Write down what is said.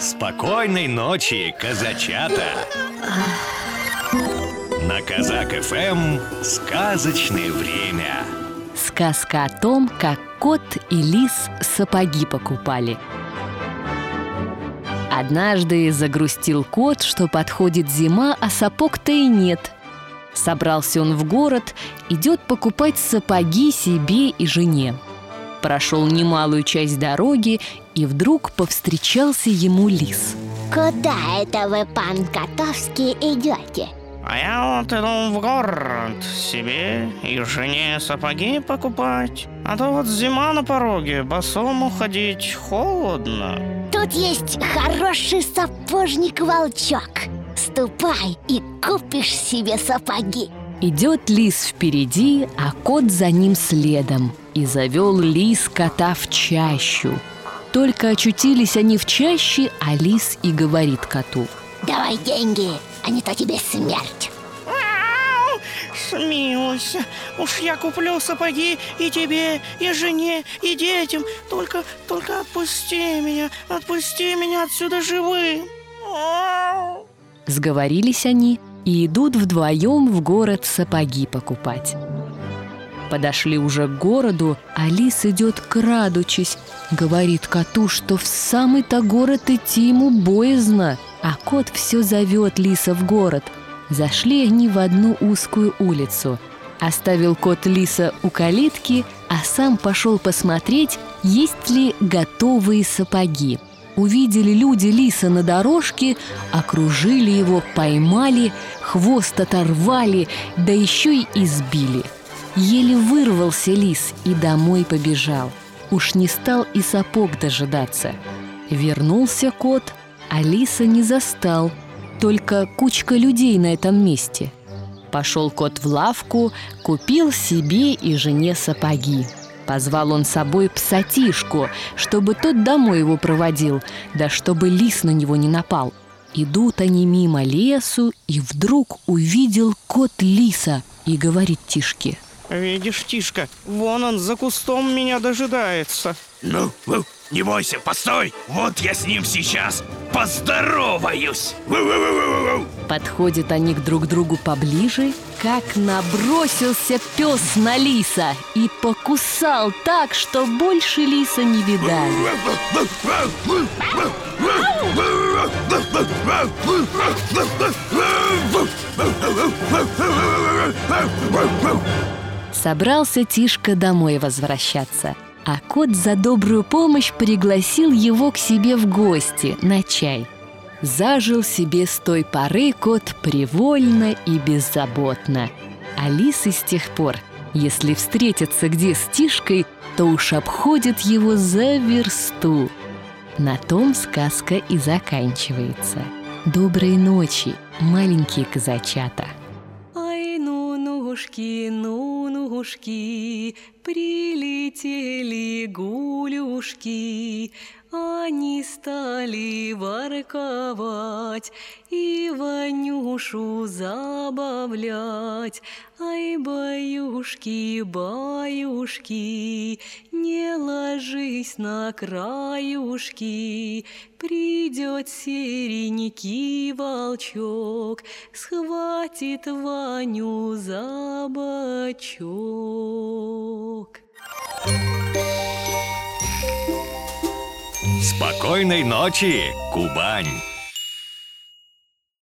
Спокойной ночи, казачата! На Казак ФМ сказочное время. Сказка о том, как кот и лис сапоги покупали. Однажды загрустил кот, что подходит зима, а сапог-то и нет. Собрался он в город, идет покупать сапоги себе и жене. Прошел немалую часть дороги и вдруг повстречался ему лис. Куда это вы, пан Котовский, идете? А я вот иду в город себе и жене сапоги покупать. А то вот зима на пороге, босому ходить холодно. Тут есть хороший сапожник-волчок. Ступай и купишь себе сапоги. Идет лис впереди, а кот за ним следом. И завел лис кота в чащу. Только очутились они в чаще, а лис и говорит коту. Давай деньги, а не то тебе смерть. Ау! Смилуйся, уж я куплю сапоги и тебе, и жене, и детям. Только, только отпусти меня, отпусти меня отсюда живым. Ау! Сговорились они и идут вдвоем в город сапоги покупать. Подошли уже к городу, а лис идет крадучись. Говорит коту, что в самый-то город идти ему боязно. А кот все зовет лиса в город. Зашли они в одну узкую улицу. Оставил кот лиса у калитки, а сам пошел посмотреть, есть ли готовые сапоги. Увидели люди лиса на дорожке, окружили его, поймали, хвост оторвали, да еще и избили. Еле вырвался лис и домой побежал. Уж не стал и сапог дожидаться. Вернулся кот, а лиса не застал, только кучка людей на этом месте. Пошел кот в лавку, купил себе и жене сапоги. Позвал он с собой псатишку, чтобы тот домой его проводил, да чтобы лис на него не напал. Идут они мимо лесу, и вдруг увидел кот лиса и говорит Тишке. Видишь, Тишка, вон он за кустом меня дожидается. Ну, ну, не бойся, постой! Вот я с ним сейчас поздороваюсь! Подходят они к друг другу поближе, как набросился пес на лиса и покусал так, что больше лиса не видали. Собрался Тишка домой возвращаться, а кот за добрую помощь пригласил его к себе в гости на чай. Зажил себе с той поры кот привольно и беззаботно. А с тех пор, если встретятся где с Тишкой, то уж обходят его за версту. На том сказка и заканчивается. Доброй ночи, маленькие казачата! Ай, ну, нушки, ну, нушки, прилетели гулюшки, они стали ворковать и Ванюшу забавлять. Ай, баюшки, баюшки, не ложись на краюшки, Придет серенький волчок, схватит Ваню за бочок. Спокойной ночи, Кубань!